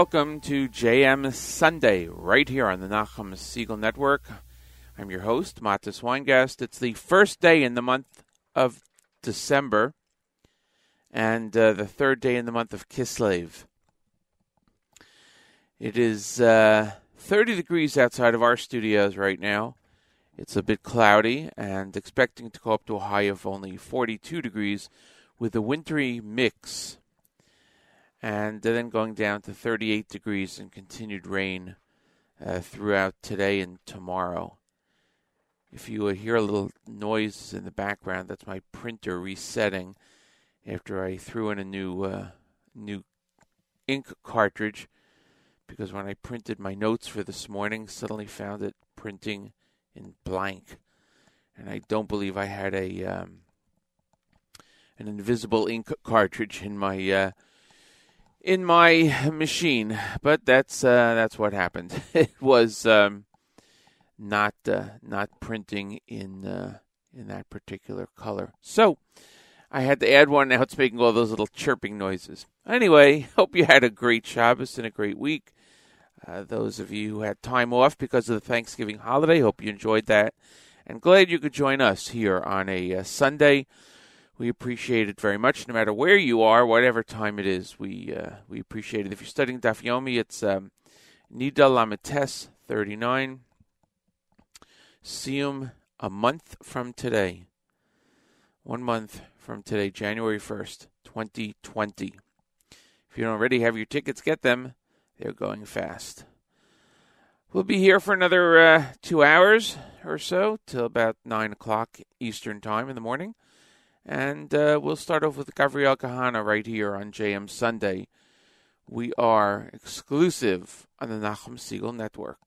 Welcome to JM Sunday right here on the Nachum Segal Network. I'm your host, Matis Weingast. It's the first day in the month of December and uh, the third day in the month of Kislev. It is uh, 30 degrees outside of our studios right now. It's a bit cloudy and expecting to go up to a high of only 42 degrees with a wintry mix and then going down to 38 degrees and continued rain uh, throughout today and tomorrow. If you hear a little noise in the background, that's my printer resetting after I threw in a new uh, new ink cartridge because when I printed my notes for this morning, suddenly found it printing in blank, and I don't believe I had a um, an invisible ink cartridge in my uh, in my machine, but that's uh, that's what happened. it was um, not uh, not printing in uh, in that particular color, so I had to add one. Now it's making all those little chirping noises. Anyway, hope you had a great Shabbos and a great week. Uh, those of you who had time off because of the Thanksgiving holiday, hope you enjoyed that, and glad you could join us here on a uh, Sunday. We appreciate it very much, no matter where you are, whatever time it is. We uh, we appreciate it. If you're studying Daf Yomi, it's um, Nida Lamed Tes 39. Siyum a month from today. One month from today, January 1st, 2020. If you don't already have your tickets, get them. They're going fast. We'll be here for another uh, two hours or so, till about 9 o'clock Eastern Time in the morning. And uh, we'll start off with Gabriel Kahana right here on JM Sunday. We are exclusive on the Nachum Segal Network.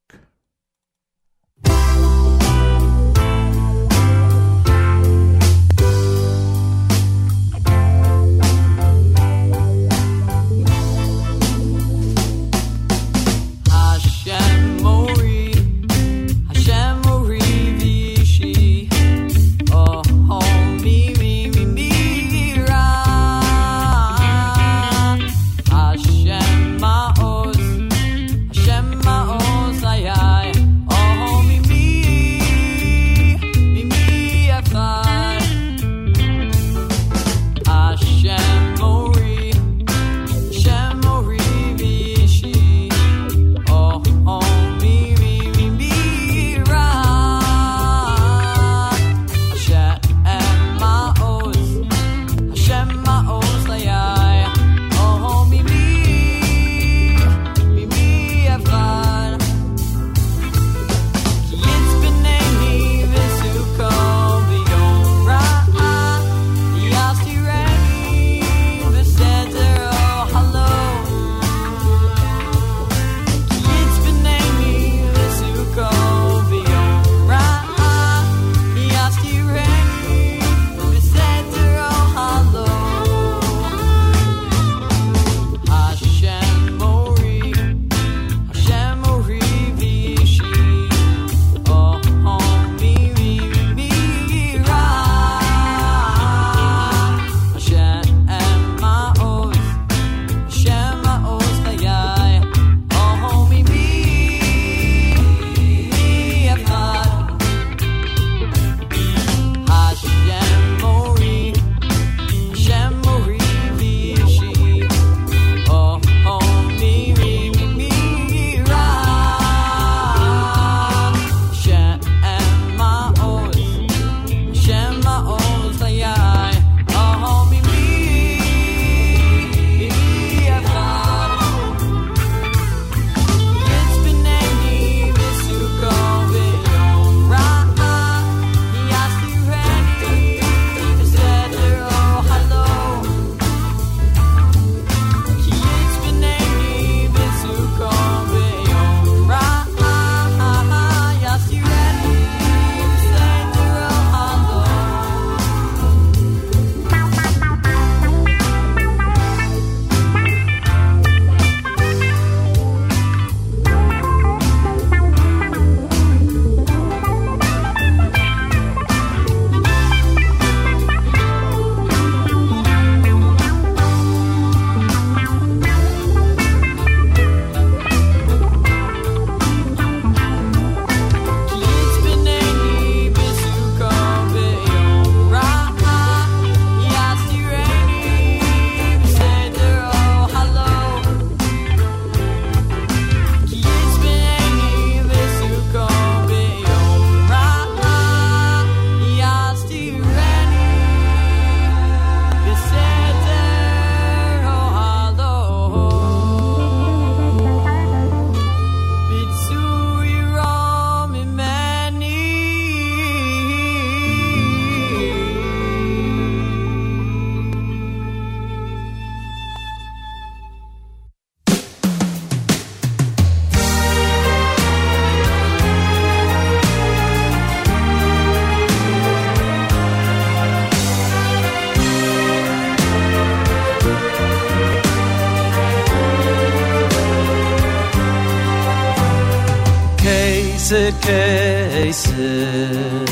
Keiser, Keiser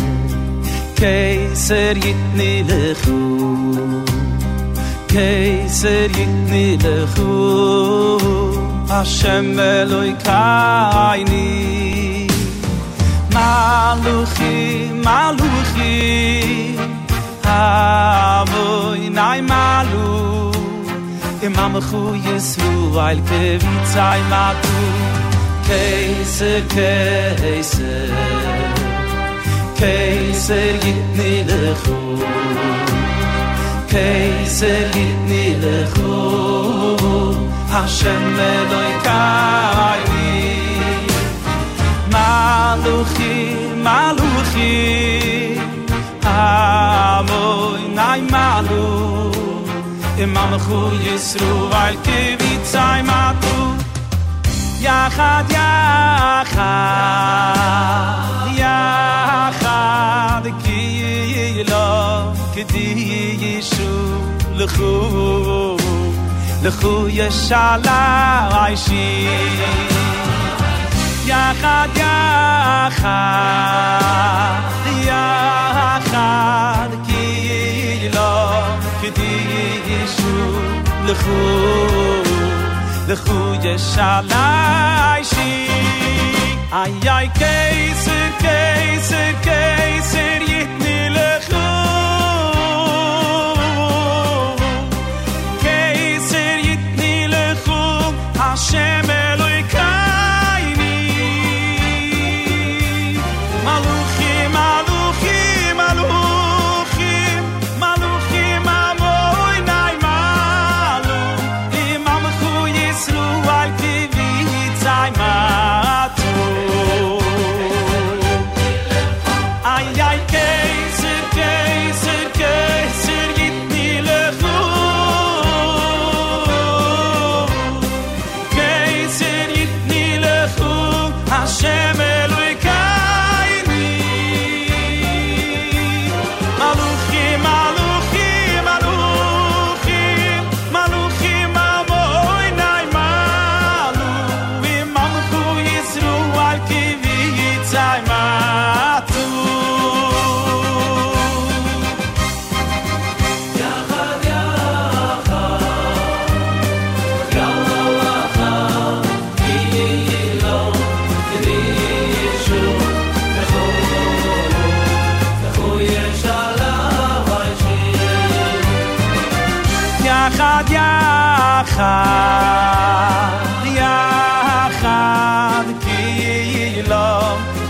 Keiser yitni lechu. Keiser yitni lechu. Hashem Eloi kaini. Maluchi, Maluchi. Avoy nai malu. Imam khu Yesu al kevitzai matu keise keise keise git ni de khu keise git ni de khu ha shem me doy kai maluchi maluchi. Amoy nay malu. Im am khu yisru vayke vit matu יחד, יחד, יחד, קהילה, כדי ישו, לכו, לכו ישאלה אישי. יחד, יחד, יחד, קהילה, כדי ישו, לכו, de goede shalai shi ay ay keiser keiser keiser yit nile khu keiser yit nile khu hashem eloy khad יחד, khad ki yilo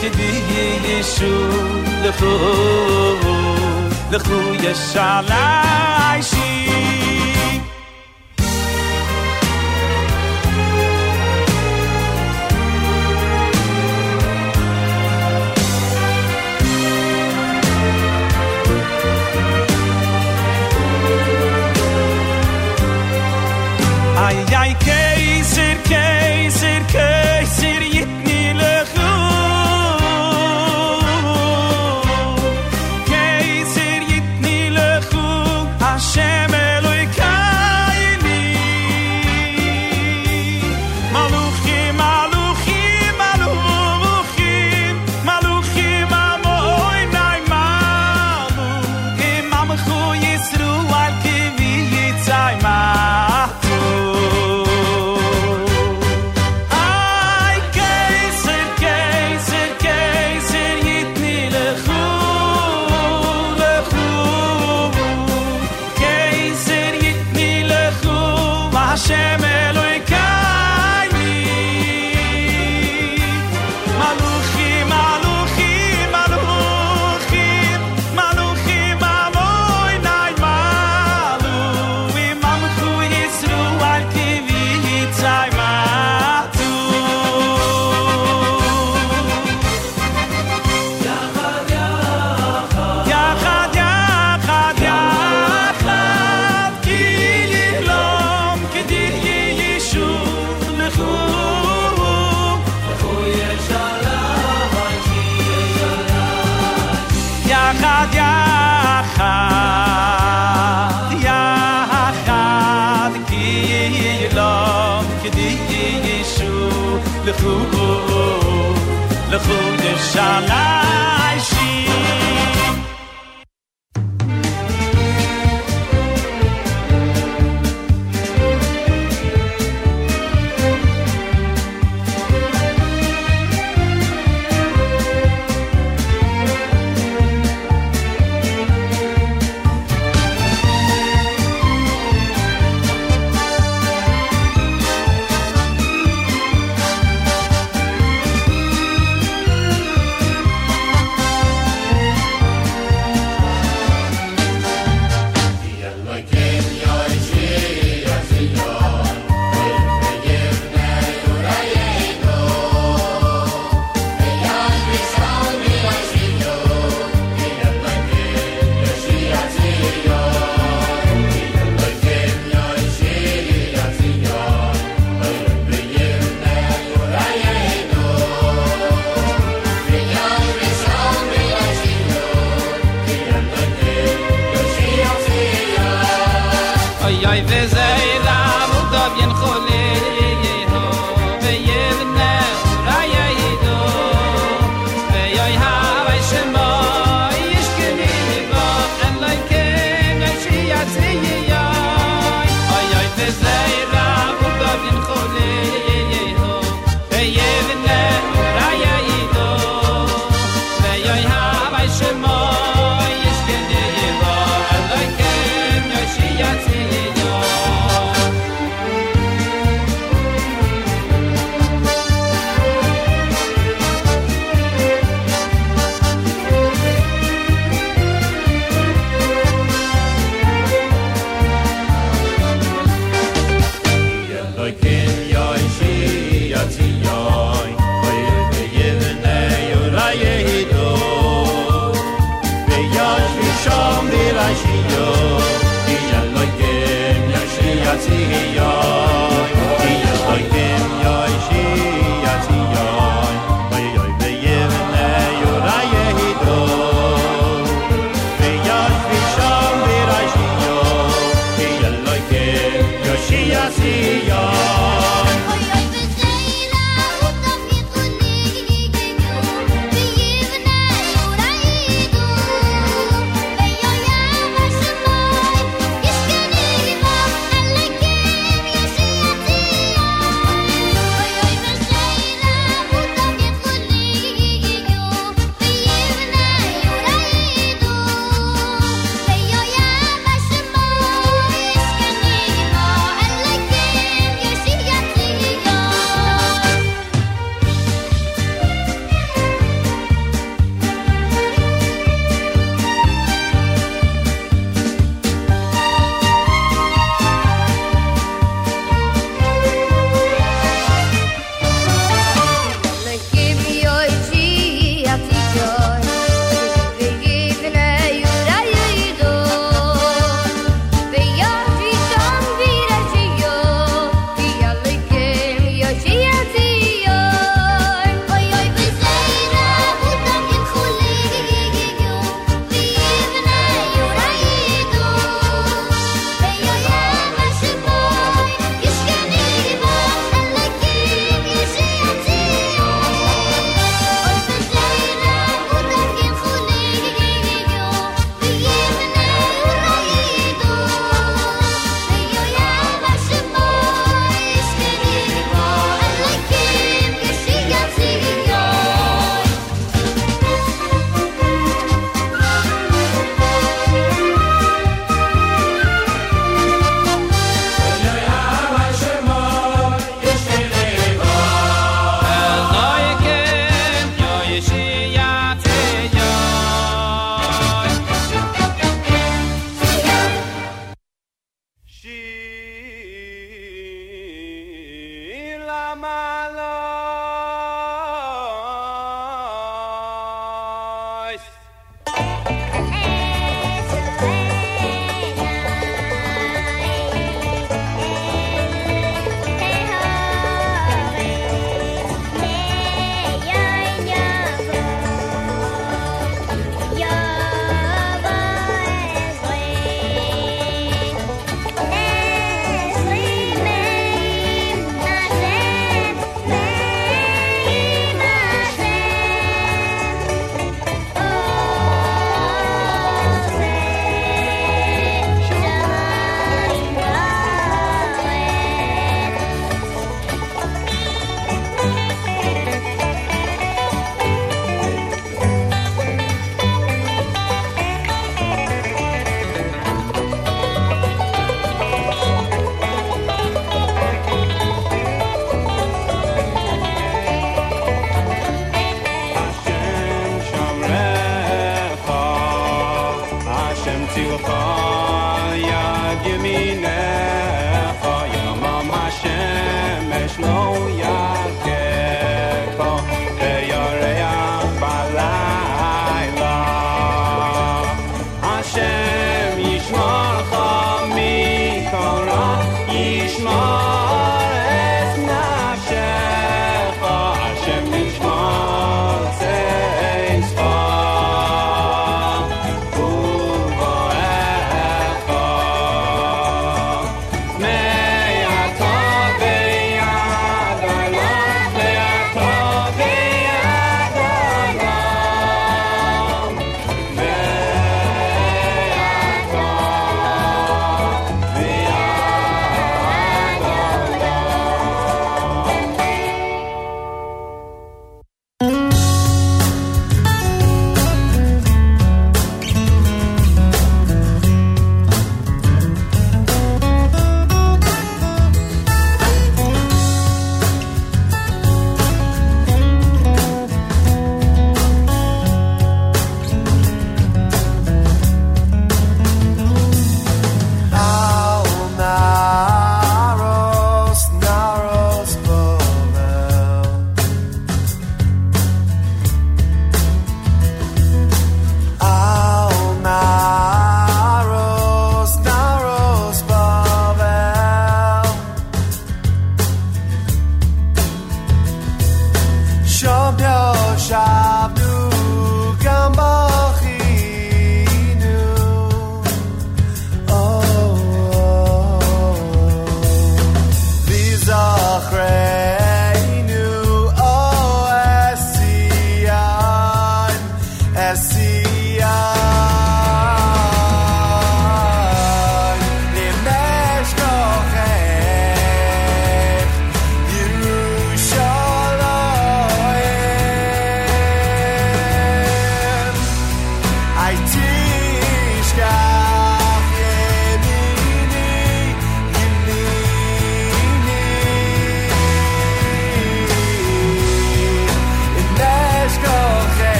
ki di yeshu le le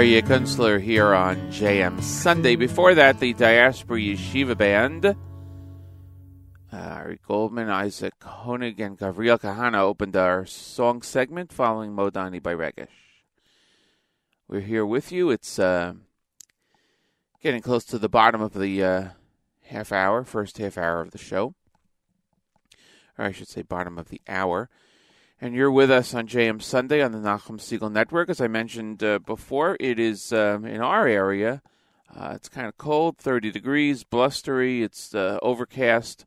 Aryeh Kunstler here on JM Sunday. Before that, the Diaspora Yeshiva Band. Uh, Ari Goldman, Isaac Honig, and Gabriel Kahana opened our song segment following Modani by Regesh. We're here with you. It's uh, getting close to the bottom of the uh, half hour, first half hour of the show. Or I should say, bottom of the hour and you're with us on JM Sunday on the Nachum Segal Network. As I mentioned uh, before, it is um, in our area. Uh, it's kind of cold, 30 degrees, blustery. It's uh, overcast,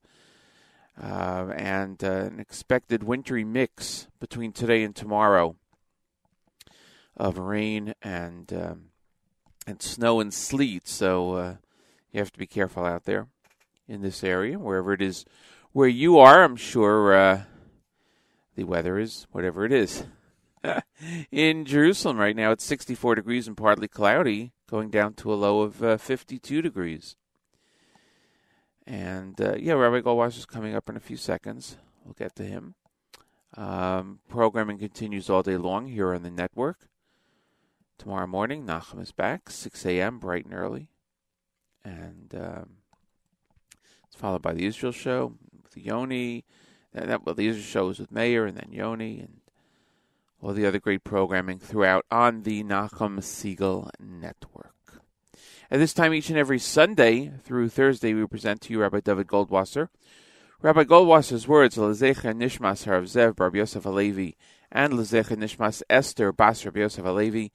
uh, and uh, an expected wintry mix between today and tomorrow of rain and um, and snow and sleet. So uh, you have to be careful out there in this area, wherever it is where you are. I'm sure the weather is whatever it is. in Jerusalem right now, it's 64 degrees and partly cloudy, going down to a low of uh, 52 degrees. And uh, yeah, Rabbi Goldwasser is coming up in a few seconds. We'll get to him. Um, programming continues all day long here on the network. Tomorrow morning, Nachum is back, 6 a.m., bright and early. And um, it's followed by the Israel show with Yoni that well, these are shows with Meir and then Yoni and all the other great programming throughout on the Nachum Segal Network. At this time, each and every Sunday through Thursday, we present to you Rabbi David Goldwasser. Rabbi Goldwasser's words, Lezecha Nishmas Harav Zev Bar Yosef Alevi, and Lezecha Nishmas Esther Bas Rabbi Yosef Alevi.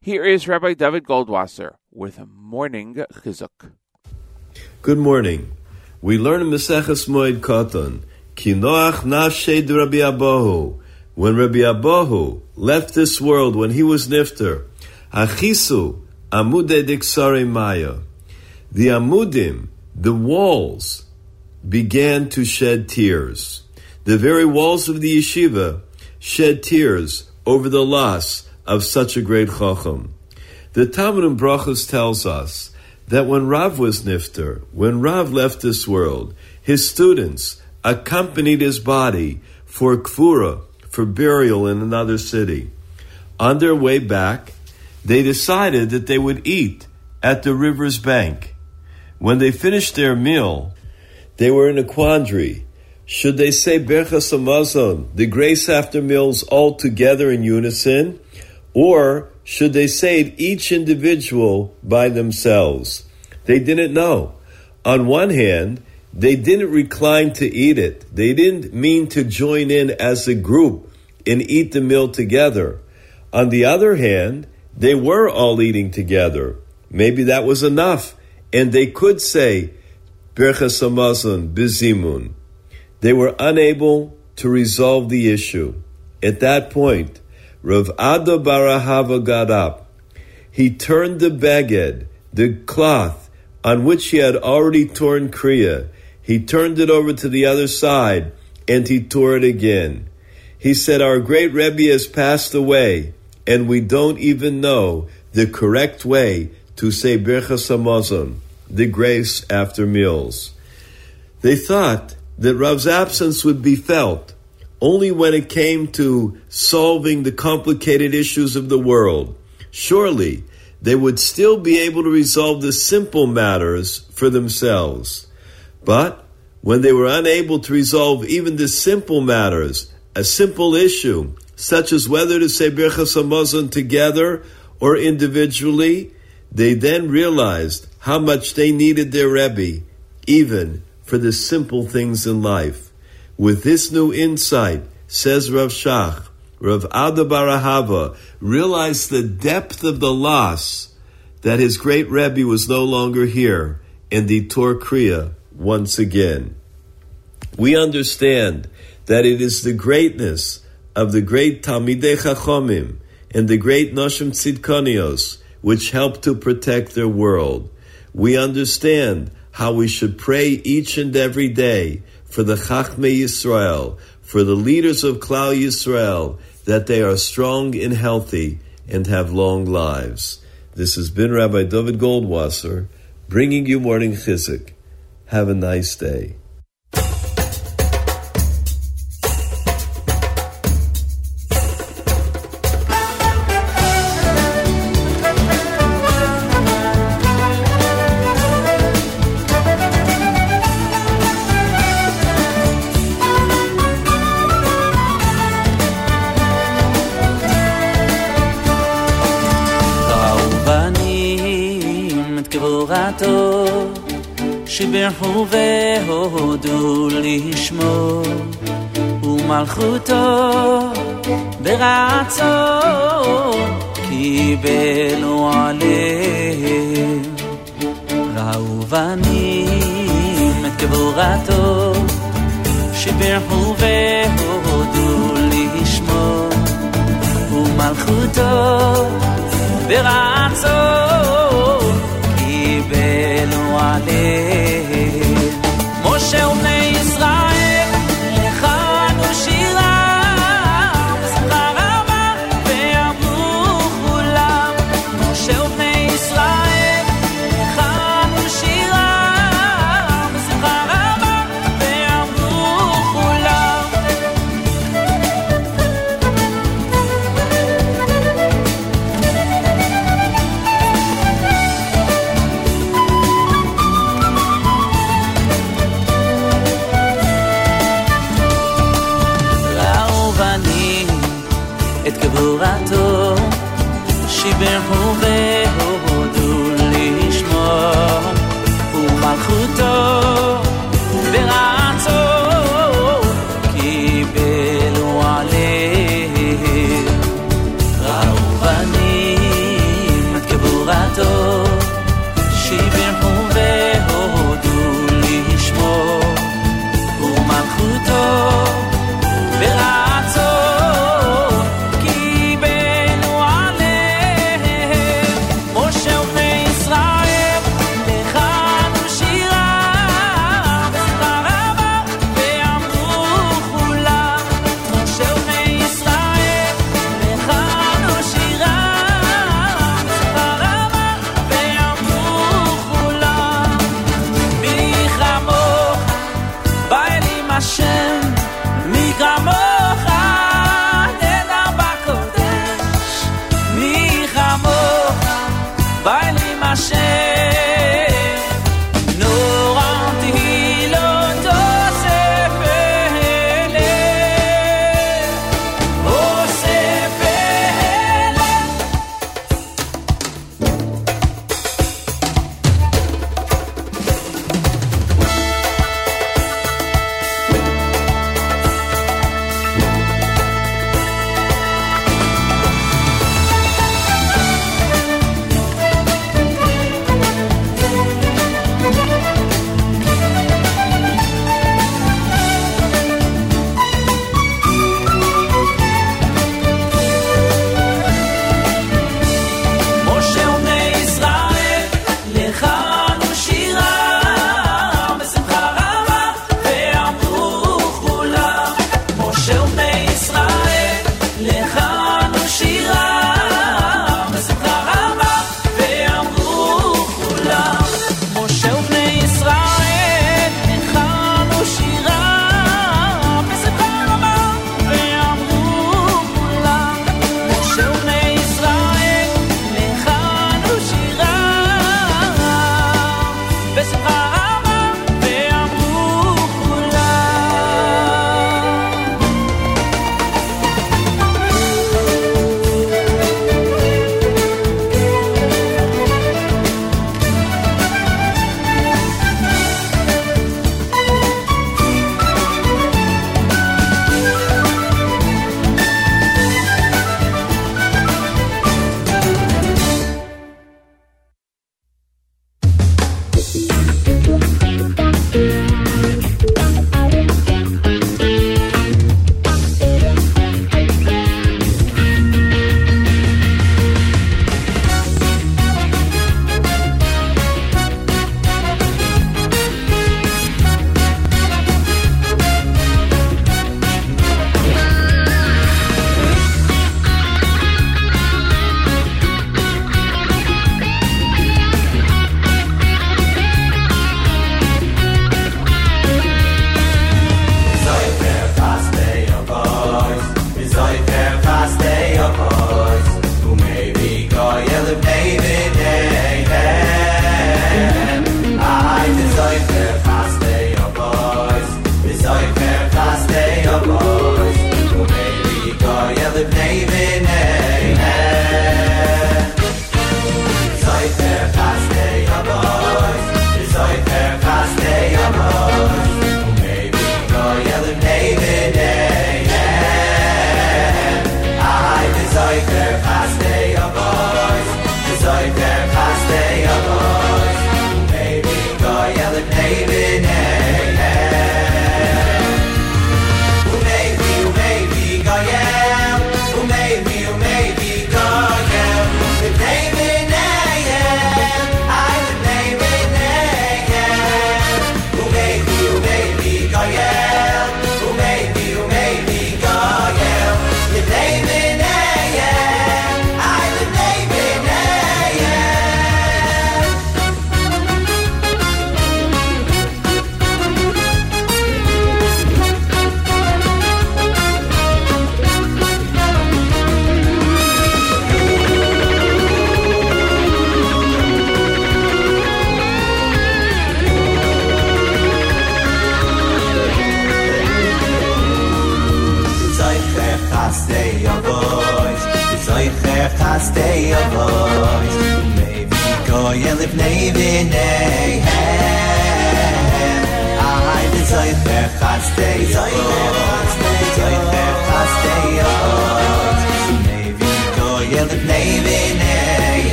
Here is Rabbi David Goldwasser with a morning chizuk. Good morning. We learn in Maseches Moed Katan Kinoach nafshed Rabbi Abahu. When Rabbi Abahu left this world, when he was nifter, Achisu amude diksare maya. The amudim, the walls, began to shed tears. The very walls of the yeshiva shed tears over the loss of such a great chacham. The Talmud in Brachos tells us that when Rav was nifter, when Rav left this world, his students accompanied his body for kfura, for burial in another city. On their way back, they decided that they would eat at the river's bank. When they finished their meal, they were in a quandary. Should they say Birchas Hamazon, the grace after meals, all together in unison, or should they say it each individual by themselves? They didn't know. On one hand, they didn't recline to eat it. They didn't mean to join in as a group and eat the meal together. On the other hand, they were all eating together. Maybe that was enough. And they could say, Bizimun. They were unable to resolve the issue. At that point, Rav Ada bar Ahava got up. He turned the beged, the cloth on which he had already torn kriya, he turned it over to the other side and he tore it again. He said, Our great Rebbe has passed away, and we don't even know the correct way to say Birchas Hamazon, the grace after meals. They thought that Rav's absence would be felt only when it came to solving the complicated issues of the world. Surely they would still be able to resolve the simple matters for themselves. But when they were unable to resolve even the simple matters, a simple issue, such as whether to say Birchas Hamazon together or individually, they then realized how much they needed their Rebbe, even for the simple things in life. With this new insight, says Rav Shach, Rav Ada bar Ahava, realized the depth of the loss that his great Rebbe was no longer here, in the tore Kriya once again. We understand that it is the greatness of the great Talmidei Chachomim and the great Noshim Tzidkonios which help to protect their world. We understand how we should pray each and every day for the Chachmei Yisrael, for the leaders of Klal Yisrael, that they are strong and healthy and have long lives. This has been Rabbi David Goldwasser bringing you morning chizuk. Have a nice day. האהובנים את גבורתו, שברכו והודו לשמו, ומלכותו ברצון קיבלו עליהם. ראו בנים את גבורתו, שברכו והודו לשמו, ומלכותו ברצון קיבלו עליהם. משה ובני ישראל,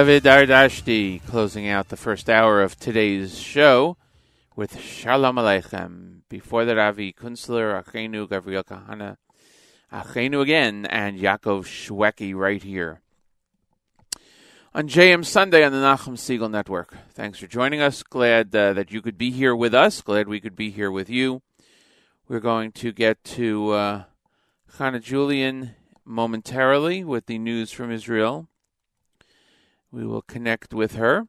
David Ardashti closing out the first hour of today's show with Shalom Aleichem. Before that, Avi Kunstler, Achenu Gabriel Kahana, Achenu again, and Yaakov Shweki right here on JM Sunday on the Nachum Segal Network. Thanks for joining us. Glad uh, that you could be here with us. Glad we could be here with you. We're going to get to uh, Hannah Julian momentarily with the news from Israel. We will connect with her.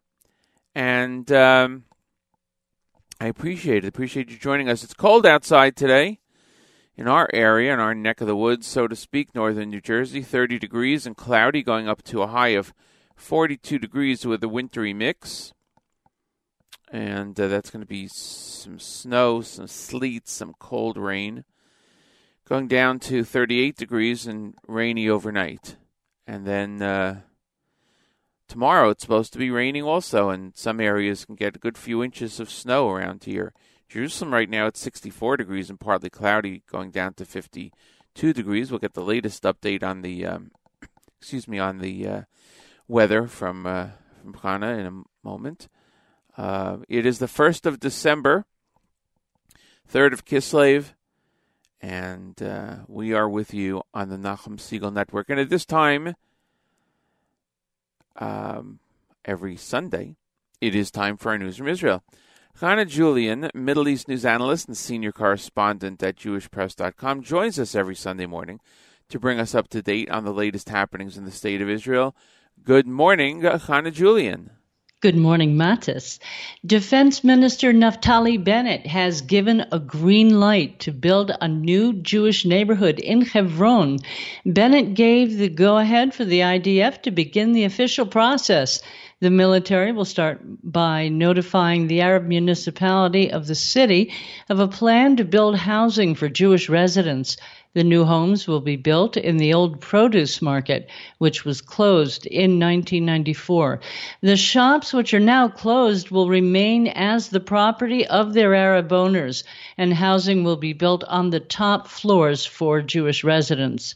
And um, I appreciate it. Appreciate you joining us. It's cold outside today in our area, in our neck of the woods, so to speak, northern New Jersey, 30 degrees and cloudy, going up to a high of 42 degrees with a wintry mix. And uh, that's going to be some snow, some sleet, some cold rain. Going down to 38 degrees and rainy overnight. And then. Uh, Tomorrow it's supposed to be raining also, and some areas can get a good few inches of snow around here. Jerusalem right now it's 64 degrees and partly cloudy, going down to 52 degrees. We'll get the latest update on the, um, excuse me, on the uh, weather from uh, from Hana in a moment. Uh, it is the first of December, third of Kislev, and uh, we are with you on the Nachum Segal Network. And at this time um, every Sunday, it is time for our news from Israel. Hana Julian, Middle East news analyst and senior correspondent at JewishPress.com, joins us every Sunday morning to bring us up to date on the latest happenings in the state of Israel. Good morning, Hana Julian. Good morning, Mattis. Defense Minister Naftali Bennett has given a green light to build a new Jewish neighborhood in Hebron. Bennett gave the go ahead for the IDF to begin the official process. The military will start by notifying the Arab municipality of the city of a plan to build housing for Jewish residents. The new homes will be built in the old produce market, which was closed in 1994. The shops, which are now closed, will remain as the property of their Arab owners, and housing will be built on the top floors for Jewish residents.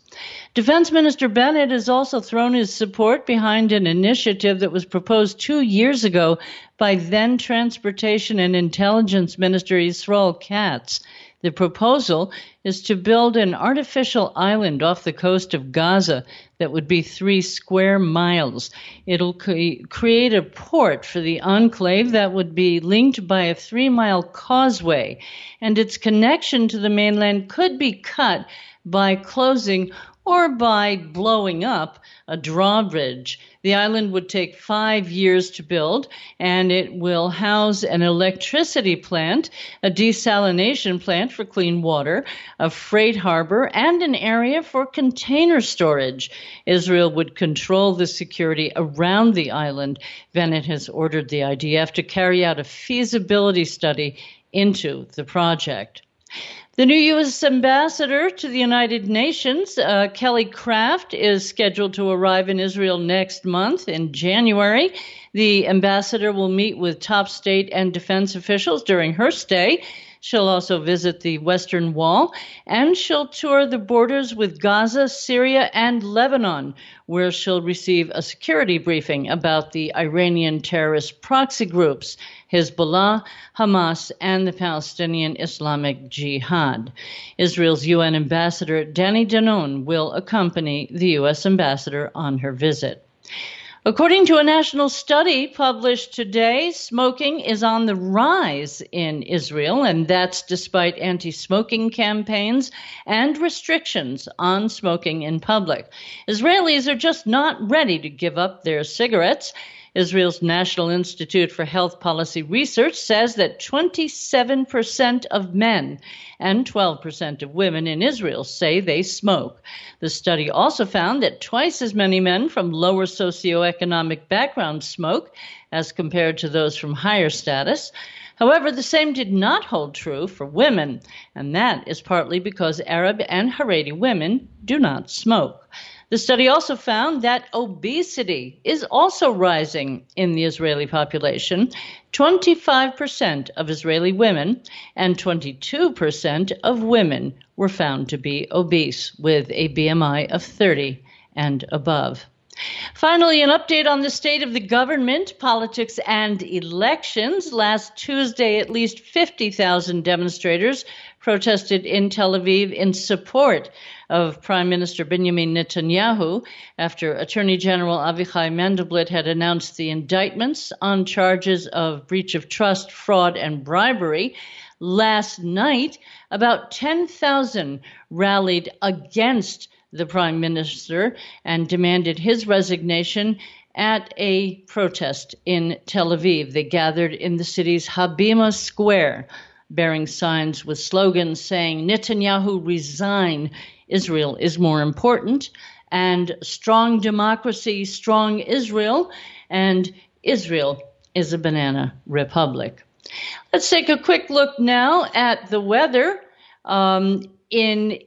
Defense Minister Bennett has also thrown his support behind an initiative that was proposed two years ago by then Transportation and Intelligence Minister Israel Katz. The proposal is to build an artificial island off the coast of Gaza that would be three square miles. It'll cre- create a port for the enclave that would be linked by a three mile causeway, and its connection to the mainland could be cut by closing or by blowing up a drawbridge. The island would take five years to build, and it will house an electricity plant, a desalination plant for clean water, a freight harbor, and an area for container storage. Israel would control the security around the island. Bennett has ordered the IDF to carry out a feasibility study into the project. The new U.S. ambassador to the United Nations, uh, Kelly Craft, is scheduled to arrive in Israel next month in January. The ambassador will meet with top state and defense officials during her stay. She'll also visit the Western Wall and she'll tour the borders with Gaza, Syria, and Lebanon, where she'll receive a security briefing about the Iranian terrorist proxy groups, Hezbollah, Hamas, and the Palestinian Islamic Jihad. Israel's UN ambassador Danny Danon will accompany the U.S. ambassador on her visit. According to a national study published today, smoking is on the rise in Israel, and that's despite anti smoking campaigns and restrictions on smoking in public. Israelis are just not ready to give up their cigarettes. Israel's National Institute for Health Policy Research says that 27% of men and 12% of women in Israel say they smoke. The study also found that twice as many men from lower socioeconomic backgrounds smoke as compared to those from higher status. However, the same did not hold true for women, and that is partly because Arab and Haredi women do not smoke. The study also found that obesity is also rising in the Israeli population. 25% of Israeli women and 22% of women were found to be obese with a BMI of 30 and above. Finally, an update on the state of the government, politics, and elections. Last Tuesday, at least 50,000 demonstrators protested in Tel Aviv in support of Prime Minister Benjamin Netanyahu after Attorney General Avichai Mandelblit had announced the indictments on charges of breach of trust, fraud, and bribery. Last night, about 10,000 rallied against the prime minister and demanded his resignation at a protest in Tel Aviv. They gathered in the city's Habima Square, bearing signs with slogans saying, Netanyahu resign, Israel is more important, and strong democracy, strong Israel, and Israel is a banana republic. Let's take a quick look now at the weather. Um, in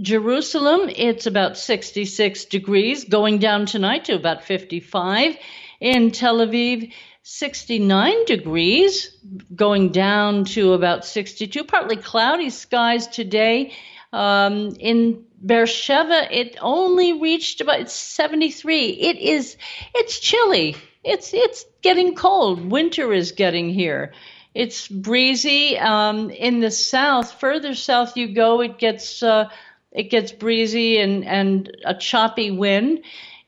Jerusalem, it's about 66 degrees, going down tonight to about 55. In Tel Aviv, 69 degrees, going down to about 62. Partly cloudy skies today. Um, in Beersheba, it only reached about 73. It is, it's chilly. It's it's getting cold. Winter is getting here. It's breezy. Um, in the south, further south you go, it gets uh, it gets breezy and, and a choppy wind.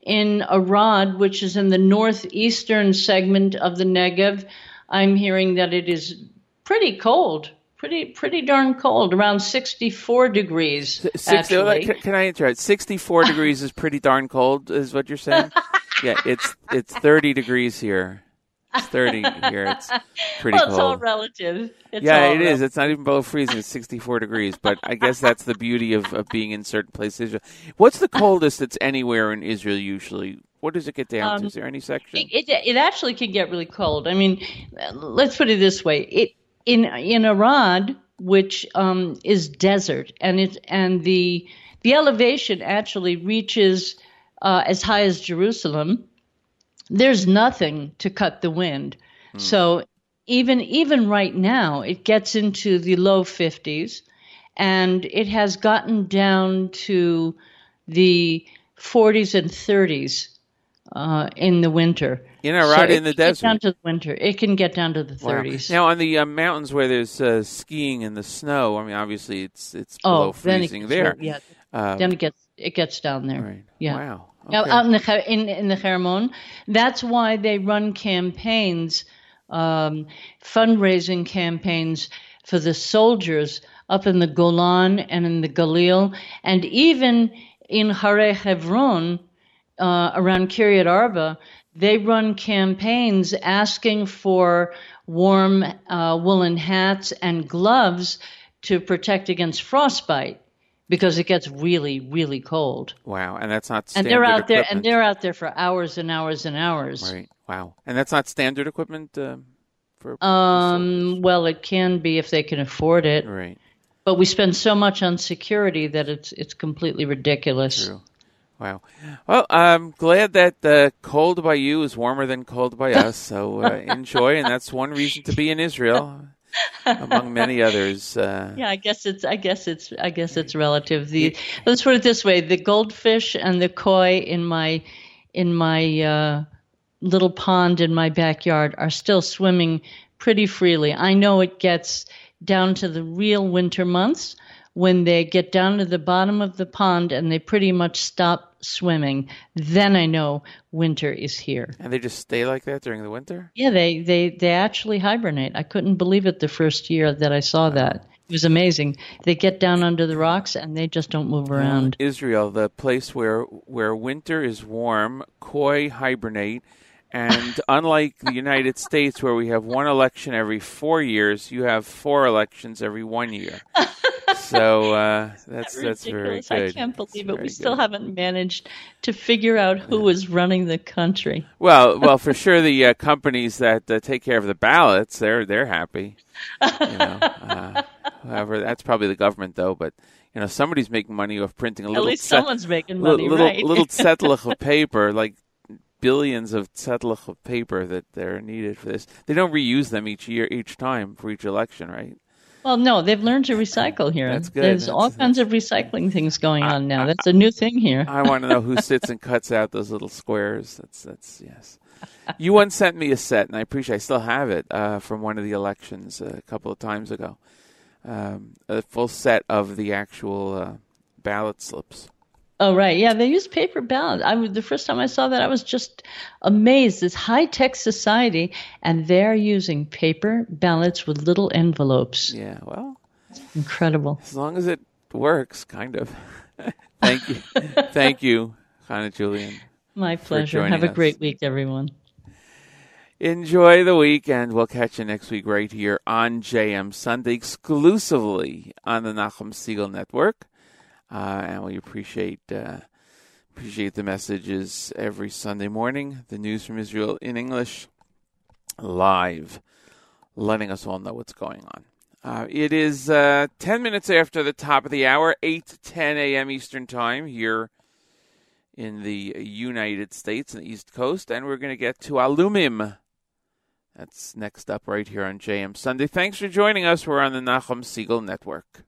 In Arad, which is in the northeastern segment of the Negev, I'm hearing that it is pretty cold, pretty pretty darn cold, around 64 degrees. Six, uh, actually. can, can I interrupt? 64 degrees is pretty darn cold, is what you're saying? yeah, it's it's 30 degrees here. It's 30 here. It's pretty well, it's all relative. It's yeah, all it is. relative. It's not even below freezing. It's 64 degrees. But I guess that's the beauty of, of being in certain places. What's the coldest that's anywhere in Israel usually? What does it get down Um, to? Is there any section? It, it it actually can get really cold. I mean, let's put it this way: it in in Arad, which um, is desert, and it and the the elevation actually reaches uh, as high as Jerusalem. There's nothing to cut the wind. So even even right now, it gets into the low 50s, and it has gotten down to the 40s and 30s uh, in the winter. You know, right So in the it desert. down to the winter. It can get down to the Wow. 30s. Now on the uh, mountains where there's uh, skiing in the snow, I mean, obviously it's it's below oh, then it freezing gets there. yeah. Um, then it gets it gets down there. right. Yeah. Wow. Now, Okay. out in the in, in the Hermon, that's why they run campaigns, um, fundraising campaigns for the soldiers up in the Golan and in the Galil, and even in Hare Hebron, uh, around Kiryat Arba, they run campaigns asking for warm uh, woolen hats and gloves to protect against frostbite because it gets really, really cold wow. And that's not and they're out there and they're out there for hours and hours and hours Right. Wow. And that's not standard equipment uh, for. um well it can be if they can afford it right. but we spend so much on security that it's it's completely ridiculous True. Wow. Well, I'm glad that uh, cold by you is warmer than cold by us. So uh, enjoy, and that's one reason to be in Israel, among many others. Uh, yeah i guess it's i guess it's i guess it's relative the let's put it this way the goldfish and the koi in my in my uh little pond in my backyard are still swimming pretty freely i know it gets down to the real winter months when they get down to the bottom of the pond and they pretty much stop swimming then i know winter is here. And they just stay like that during the winter. yeah they they they actually hibernate. I couldn't believe it the first year that i saw that. It was amazing. They get down under the rocks and they just don't move around. Israel, the place where where winter is warm, koi hibernate, and unlike the United States, where we have one election every four years, you have four elections every one year. so uh, that's that's very good. I can't believe That's it. We still good. haven't managed to figure out who is running the country. Well, well, for sure, the uh, companies that uh, take care of the ballots, they're they're happy. You know, uh, however, that's probably the government, though. But you know, somebody's making money off printing a At little. least set- someone's making money, little right? little zettelach of paper, like billions of zettelach of paper that they're needed for this. They don't reuse them each year, each time for each election, right? Well, no, they've learned to recycle here. That's good. There's all That's- kinds of recycling things going on now. That's a new thing here. I want to know who sits and cuts out those little squares. That's that's yes. You once sent me a set, and I appreciate. I still have it uh, from one of the elections a couple of times ago. Um, a full set of the actual uh, ballot slips. Oh, right. Yeah, they use paper ballots. I the first time I saw that, I was just amazed. This high tech society, and they're using paper ballots with little envelopes. Yeah, well, Incredible. as long as it works, kind of. Thank you, thank you, Hana Julian. My pleasure. Have a us. great week, everyone. Enjoy the weekend. We'll catch you next week right here on JM Sunday, exclusively on the Nachum Segal Network. Uh, and we appreciate uh, appreciate the messages every Sunday morning. The news from Israel in English, live, letting us all know what's going on. Uh, it is uh, 10 minutes after the top of the hour, 8 to 10 a.m. Eastern Time here in the United States and the East Coast. And we're going to get to Alumim. That's next up right here on JM Sunday. Thanks for joining us. We're on the Nachum Segal Network.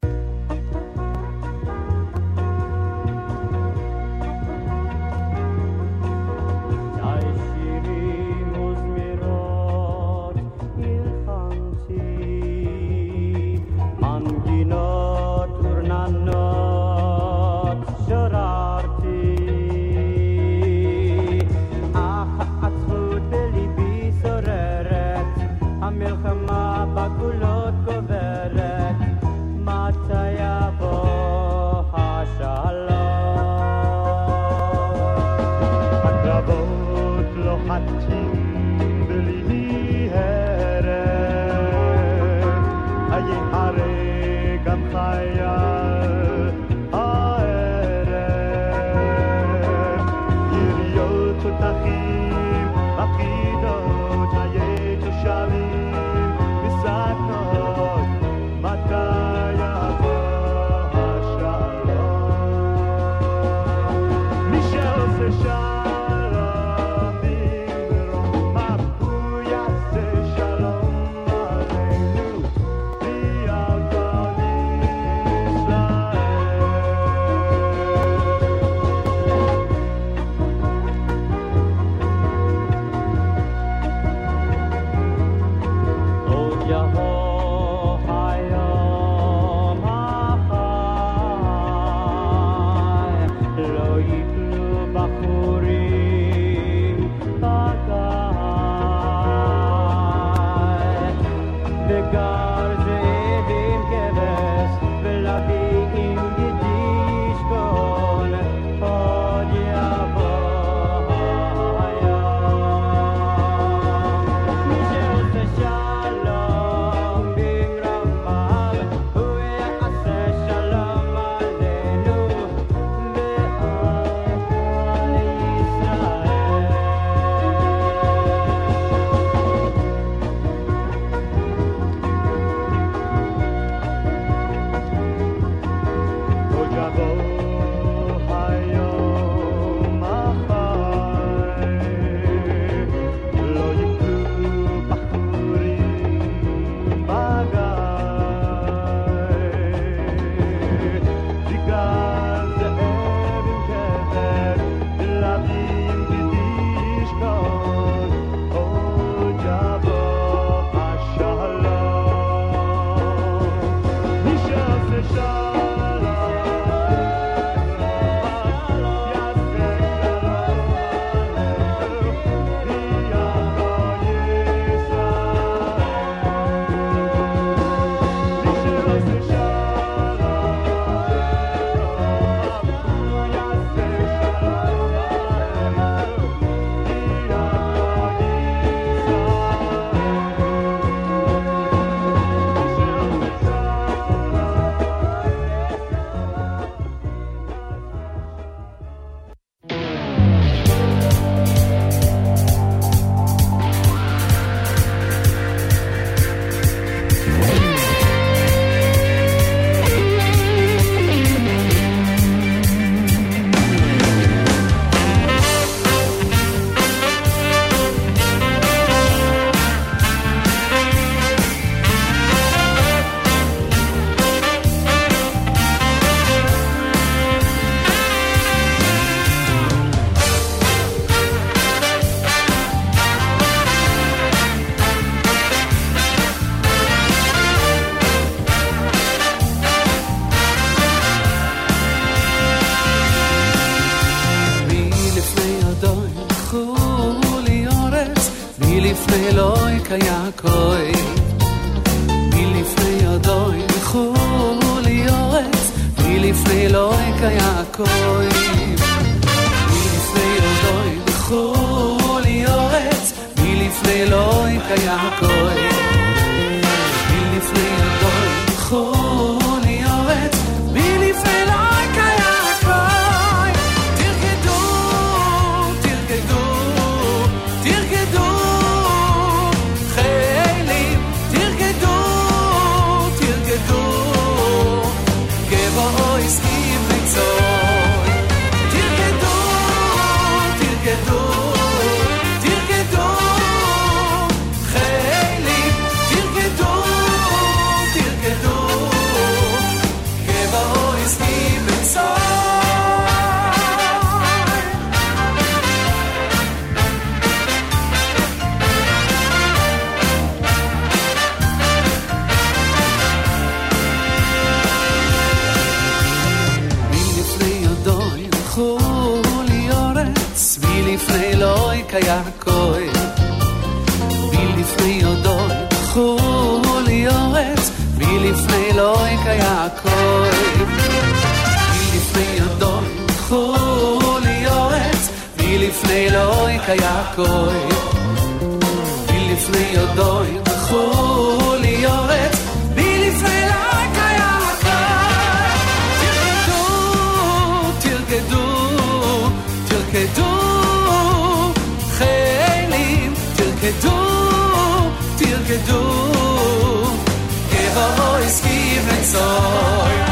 היהרג גם חייל אלוהי כיעקוי. מלפני אדוני חולי אורץ, מלפני אלוהי כיעקוי. מלפני אדוני חולי אורץ, מלפני אלוהי כיעקוי. מלפני אדוני חולי אלוהי כיעקוי. מלפני אדוני חולי אורץ, מלפני אלוהי כיעקוי. תרקדו, תרקדו, חיילים, תרקדו, תרקדו, גבעו הסכים לצוי.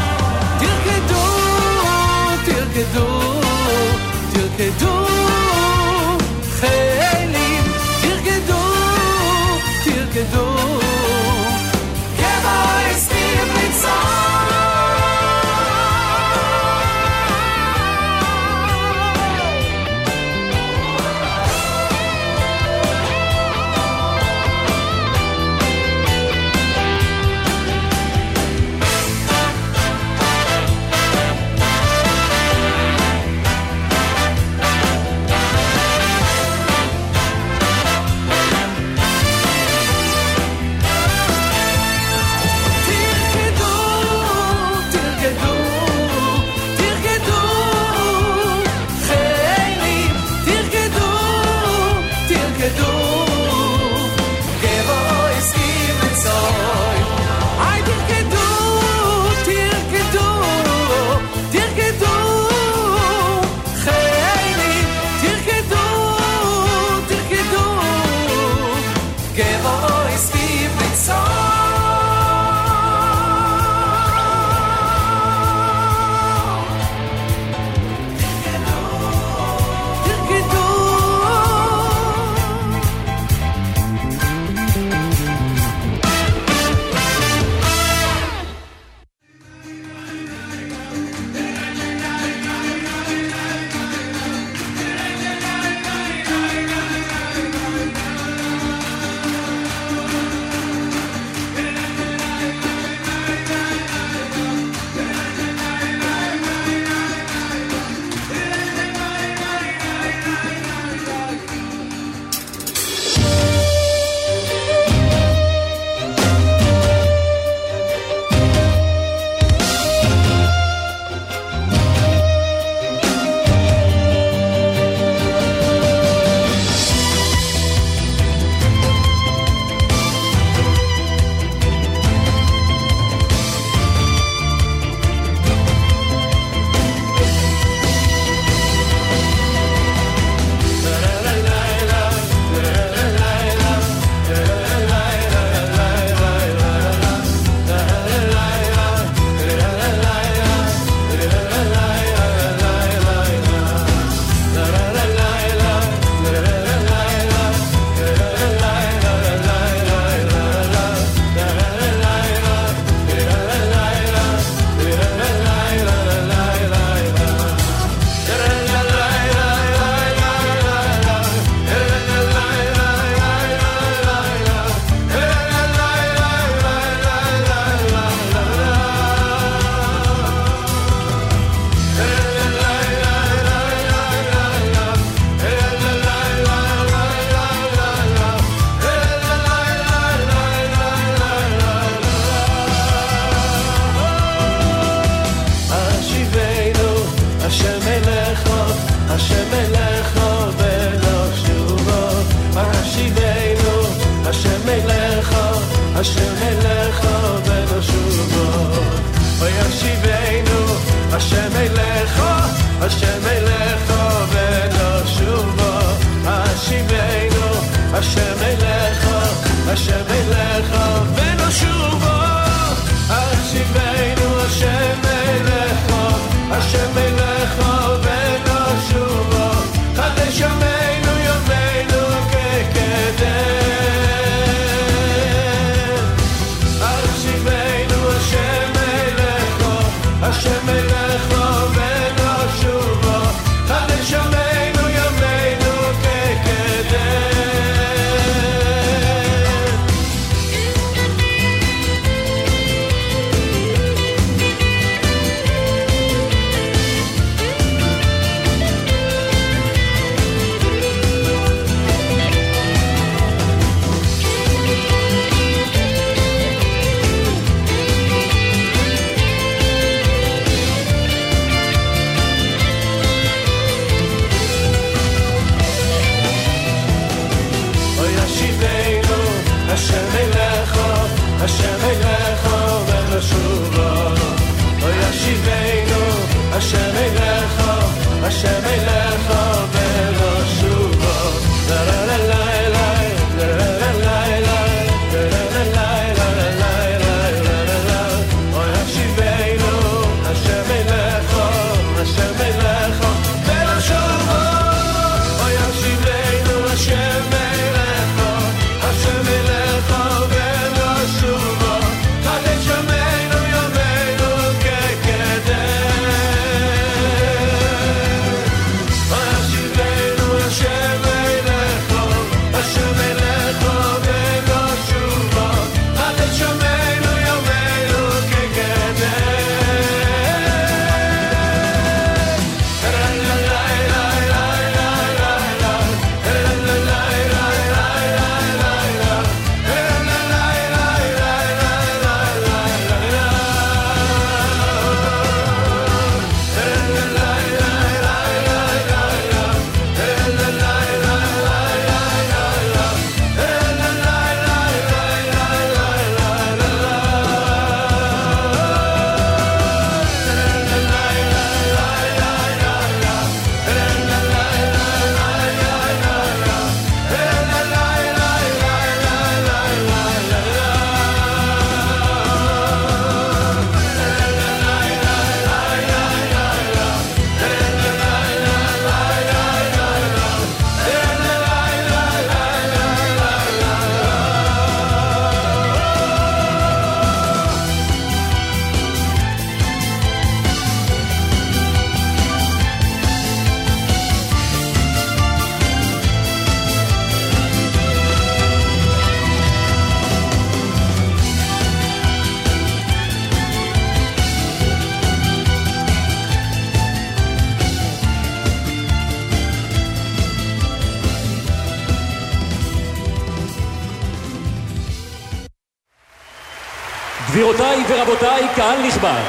ורבותיי, קהל נכבד,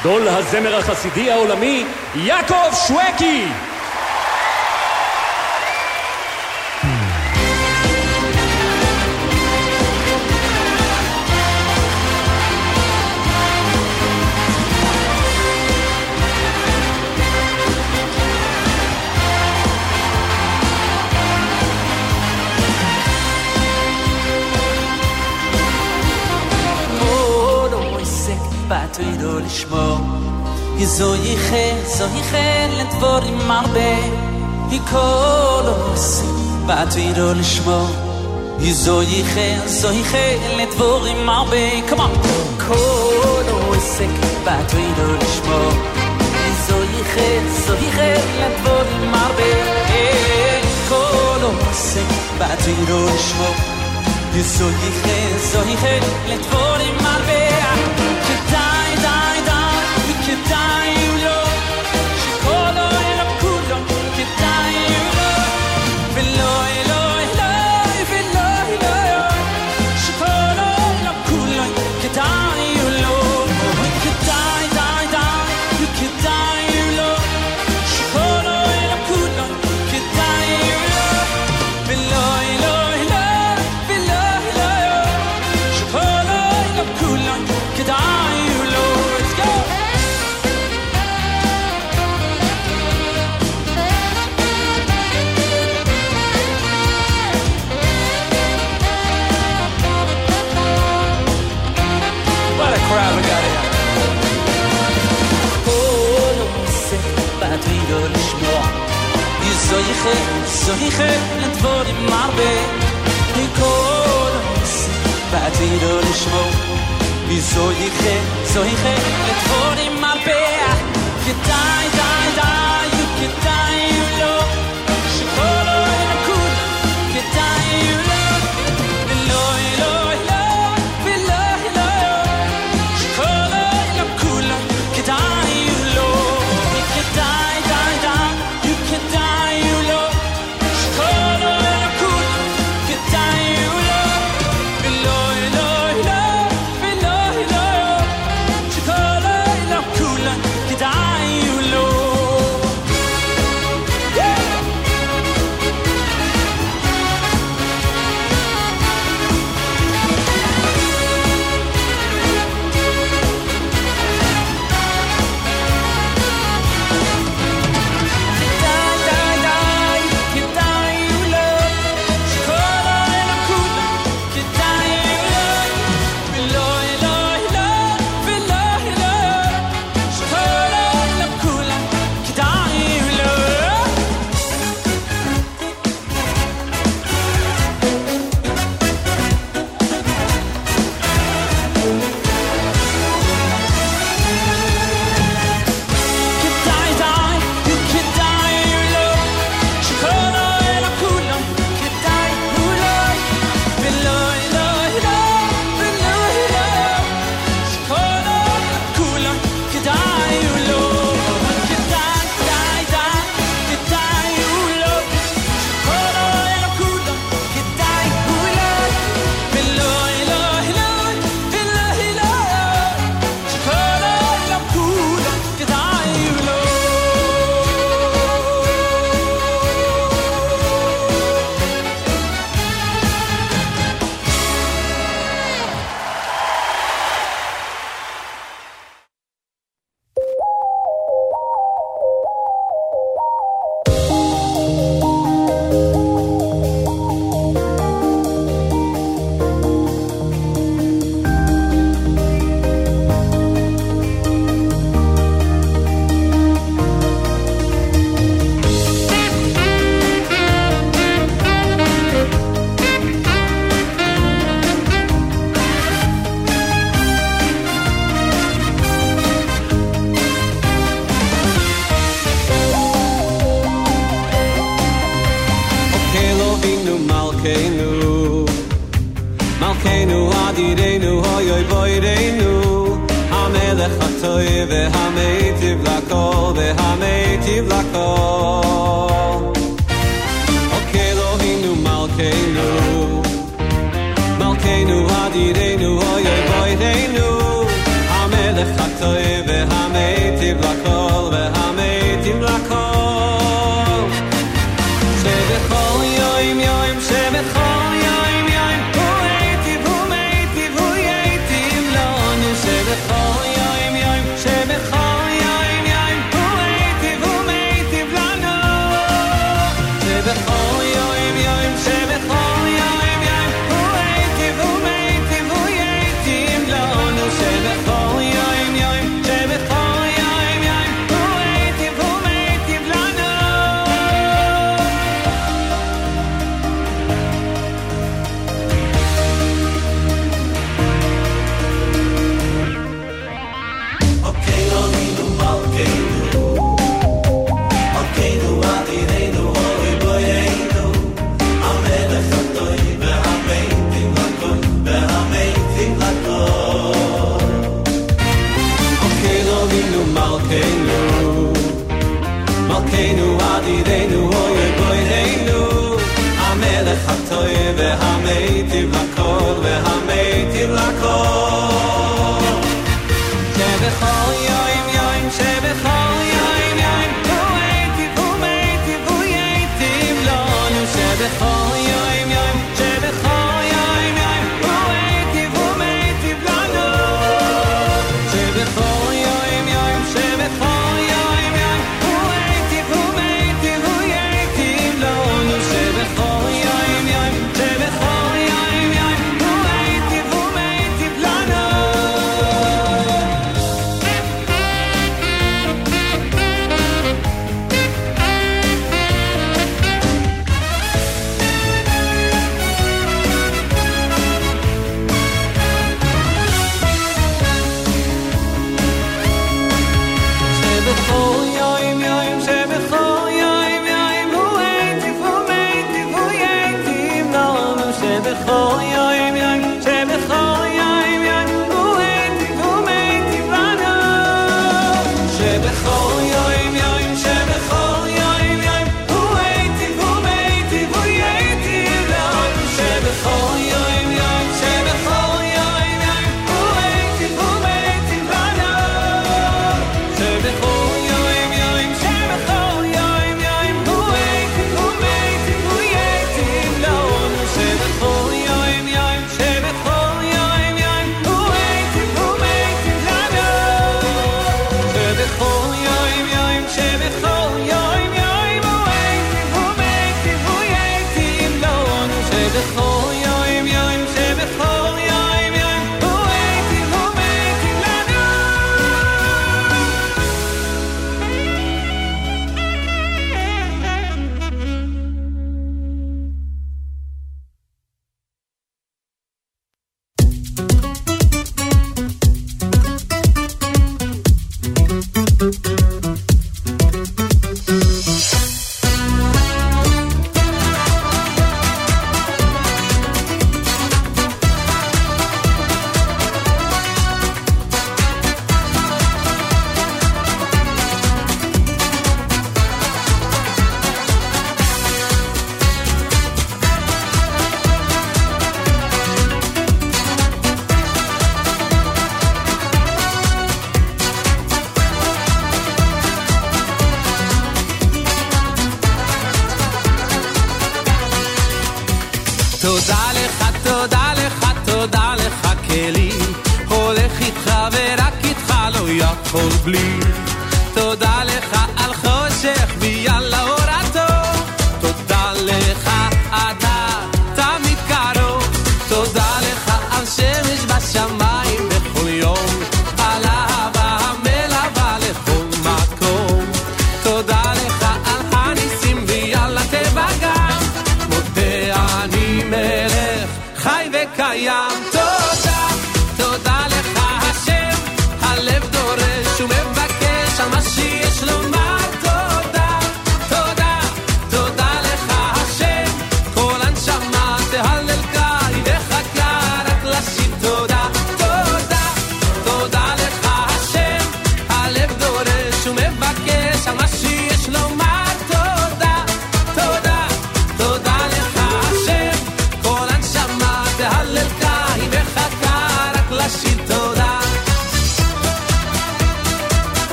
גדול הזמר החסידי העולמי, יעקב שווקי! לא לשמור. כי זוהי חן, זוהי חן לדבורים הרבה, היא כל עושה, בעתיד לא לשמור. כי זוהי חן, זוהי חן לדבורים הרבה, כמו כל עוסק, בעתיד לא לשמור. כי זוהי חן, זוהי חן לדבורים הרבה, כל עוסק, בעתיד לא לשמור. כי זוהי חן, זוהי חן לדבורים הרבה dying. So he ik het woord in maar ben. Ik hoor ons, wat hier door de schmoe. Wieso ik het, zo ik het woord in maar ben. Je die.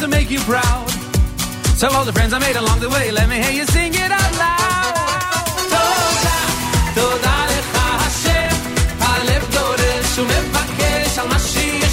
to make you proud. So all the friends I made along the way, let me hear you sing it out loud. Toda, toda lecha Hashem, השם, הלב דורש ומבקש על משיח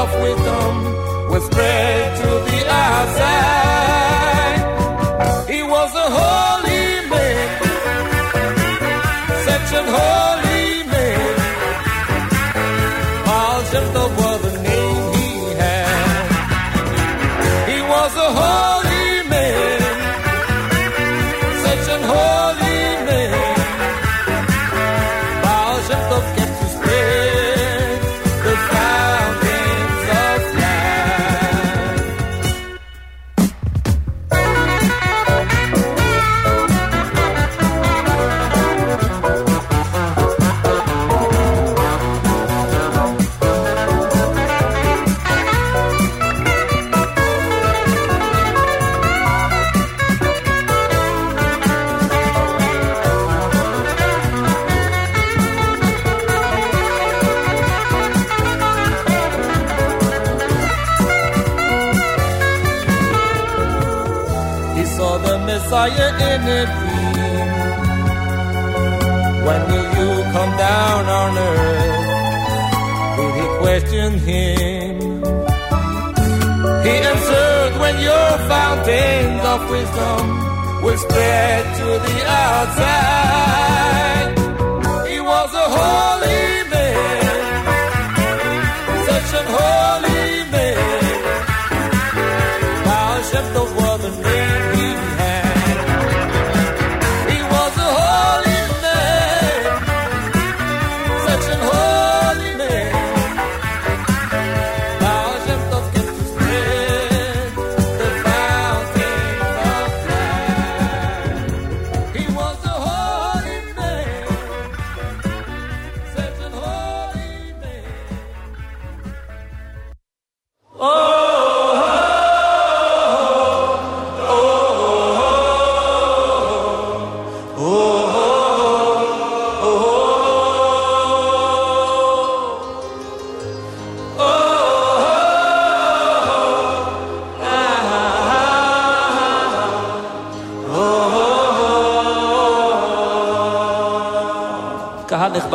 off with them with bread.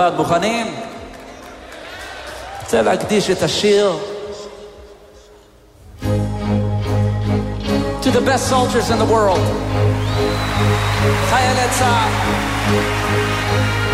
לבד, מוכנים? רוצה להקדיש את השיר to the best soldiers in the world. חיילי צה"ל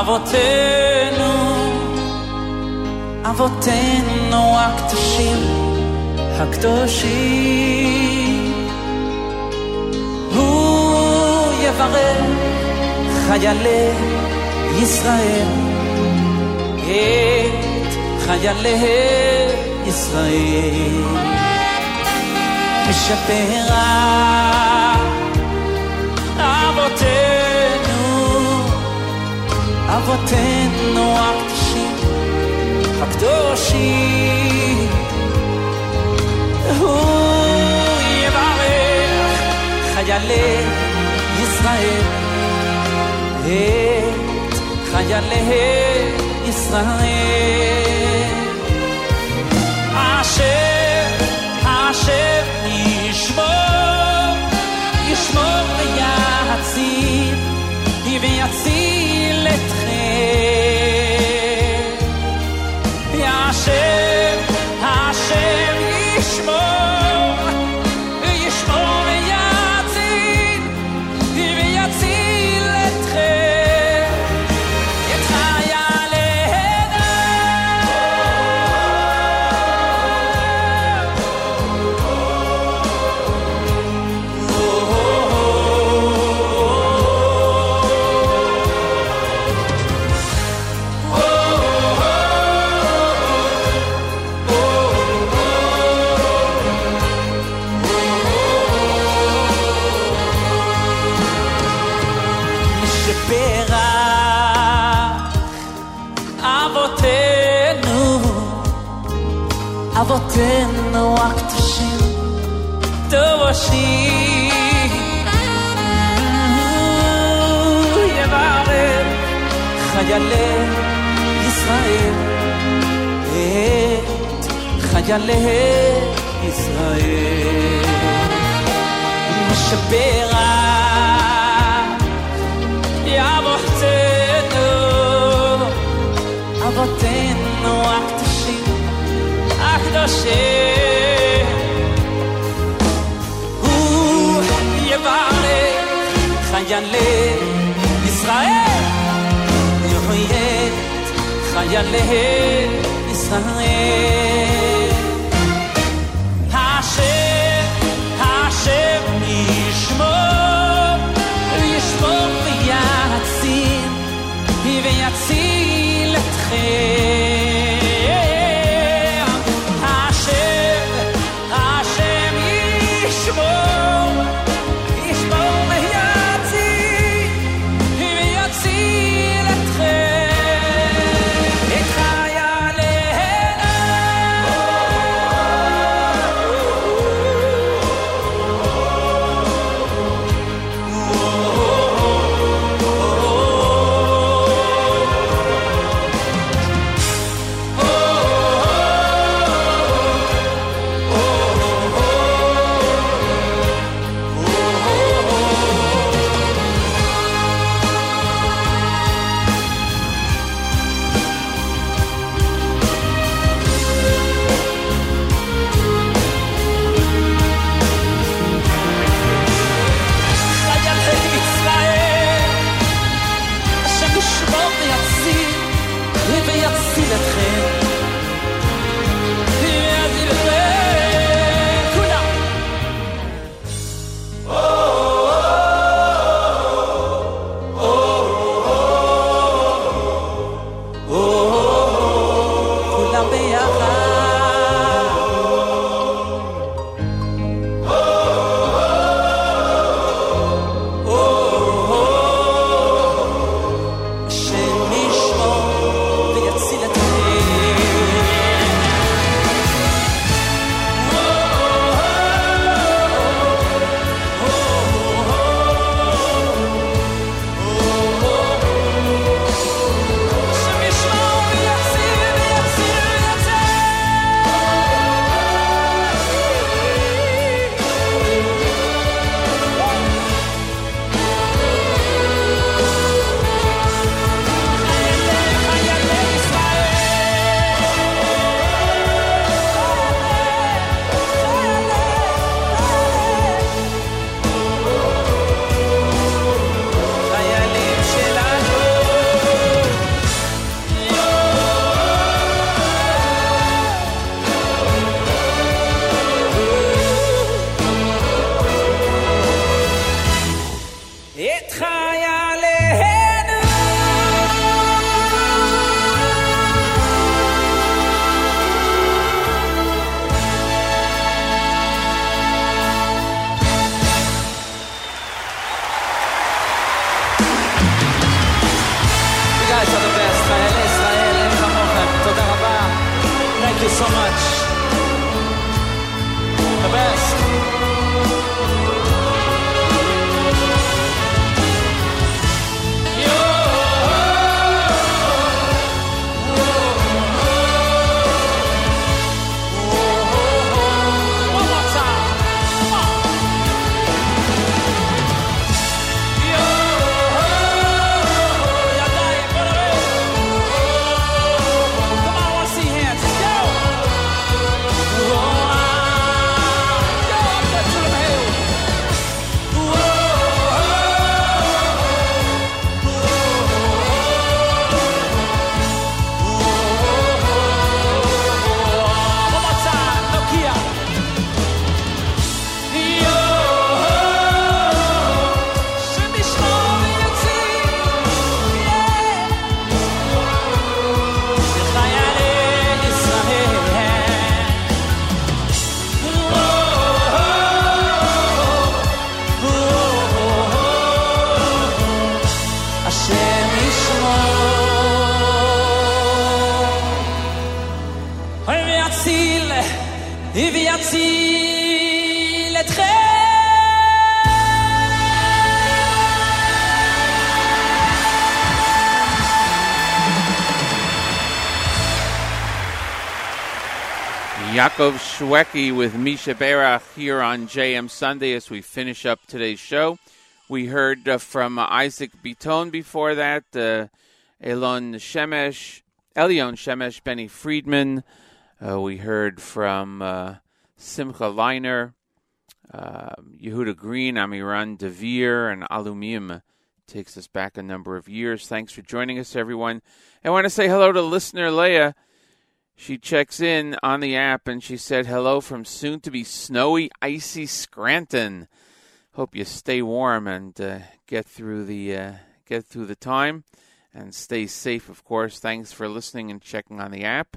אבותינו, אבותינו הקדושים, הקדושים. הוא יברך חיילי ישראל, את חיילי ישראל. משפרה אבותינו, אבותינו הקדושים, הקדושים. הוא יברך חיילי ישראל, את חיילי ישראל. אשר, אשר ישמור, ישמור ויציל, ויציל Hashem, Hashem. تن ten waktu shin tawashi يبعد خجل يسرائيل إيه، خجل يسرائيل مشبيرة يا بحتنا أبطين وقت הקדושים. הוא יברך חיילי ישראל, יוריד חיילי ישראל. השם, השם ישמור, Shwekey with Mi Sheberach here on JM Sunday as we finish up today's show. We heard uh, from Isaac Biton before that, uh, Elon Shemesh, Elion Shemesh, Benny Friedman. Uh, we heard from uh, Simcha Leiner, uh, Yehuda Green, Amiran Dvir, and Alumim. Takes us back a number of years. Thanks for joining us, everyone. I want to say hello to listener Leah. She checks in on the app and she said hello from soon to be snowy, icy Scranton. Hope you stay warm and uh, get through the uh, get through the time and stay safe. Of course, thanks for listening and checking on the app.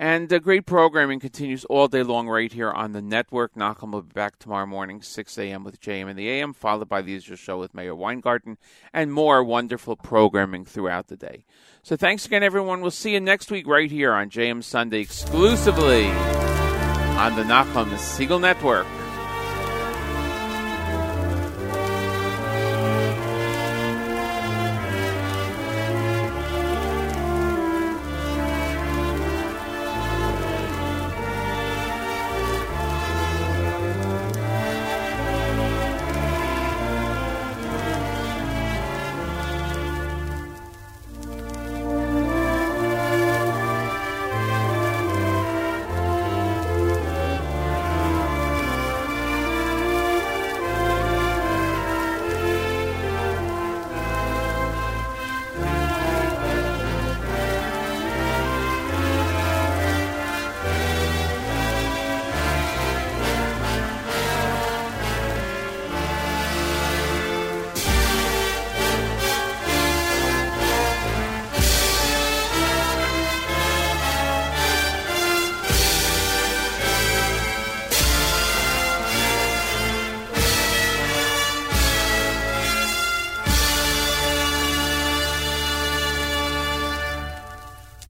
And great programming continues all day long right here on the network. Nachum will be back tomorrow morning, 6 a.m. with JM in the AM, followed by the Israel Show with Meir Weingarten, and more wonderful programming throughout the day. So thanks again, everyone. We'll see you next week right here on JM Sunday exclusively on the Nachum Segal Network.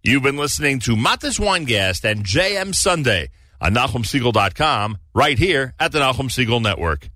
You've been listening to Matis Weingast and JM Sunday on NachumSegal.com right here at the Nachum Segal Network.